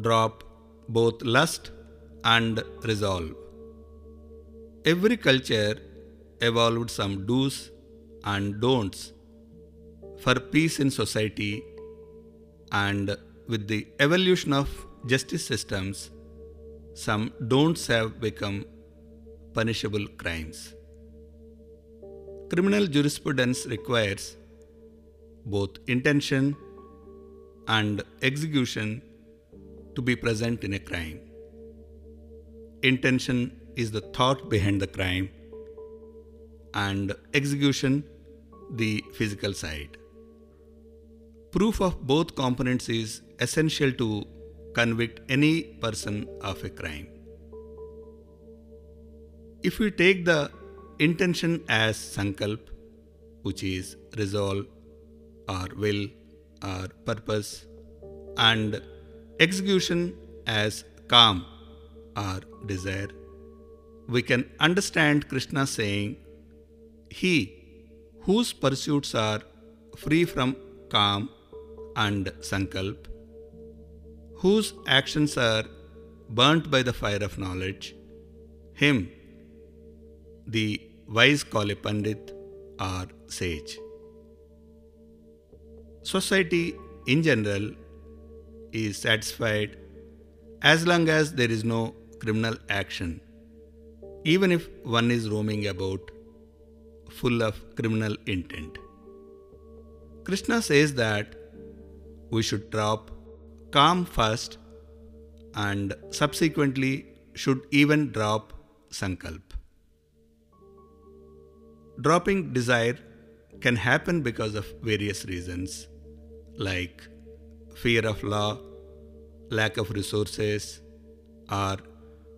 drop both lust and resolve. Every culture evolved some do's and don'ts for peace in society, and with the evolution of justice systems, some don'ts have become punishable crimes. Criminal jurisprudence requires both intention and execution to be present in a crime. Intention is the thought behind the crime, and execution the physical side. Proof of both components is essential to convict any person of a crime. If we take the intention as sankalp, which is resolve or will or purpose, and execution as kam or desire, we can understand Krishna saying, He whose pursuits are free from kam and sankalp, whose actions are burnt by the fire of knowledge, him the wise call a pandit or sage. Society in general is satisfied as long as there is no criminal action, even if one is roaming about full of criminal intent. Krishna says that we should drop kam first and subsequently should even drop sankalp. Dropping desire can happen because of various reasons like fear of law, lack of resources, or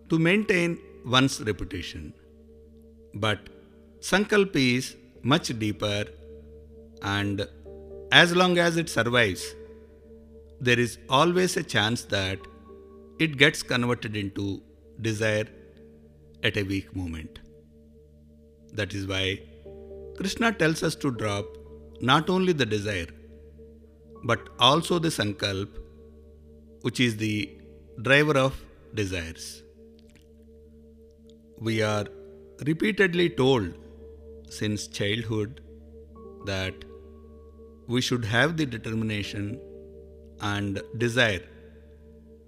to maintain one's reputation. But Sankalp is much deeper, and as long as it survives, there is always a chance that it gets converted into desire at a weak moment. That is why Krishna tells us to drop not only the desire but also the sankalp, which is the driver of desires. We are repeatedly told since childhood that we should have the determination and desire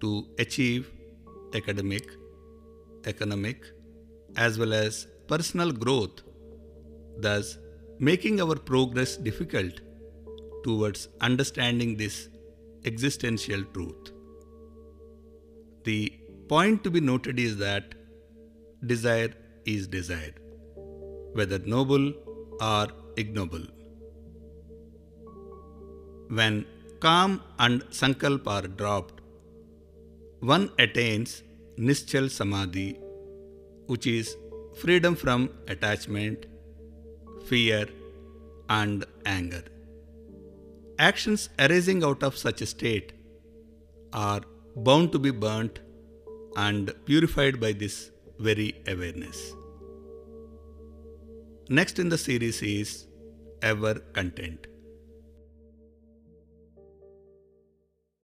to achieve academic, economic, as well as personal growth, thus making our progress difficult towards understanding this existential truth. The point to be noted is that desire is desire, whether noble or ignoble. When kam and sankalp are dropped, one attains nischal samadhi, which is freedom from attachment, fear, and anger. Actions arising out of such a state are bound to be burnt and purified by this very awareness. Next in the series is Ever Content.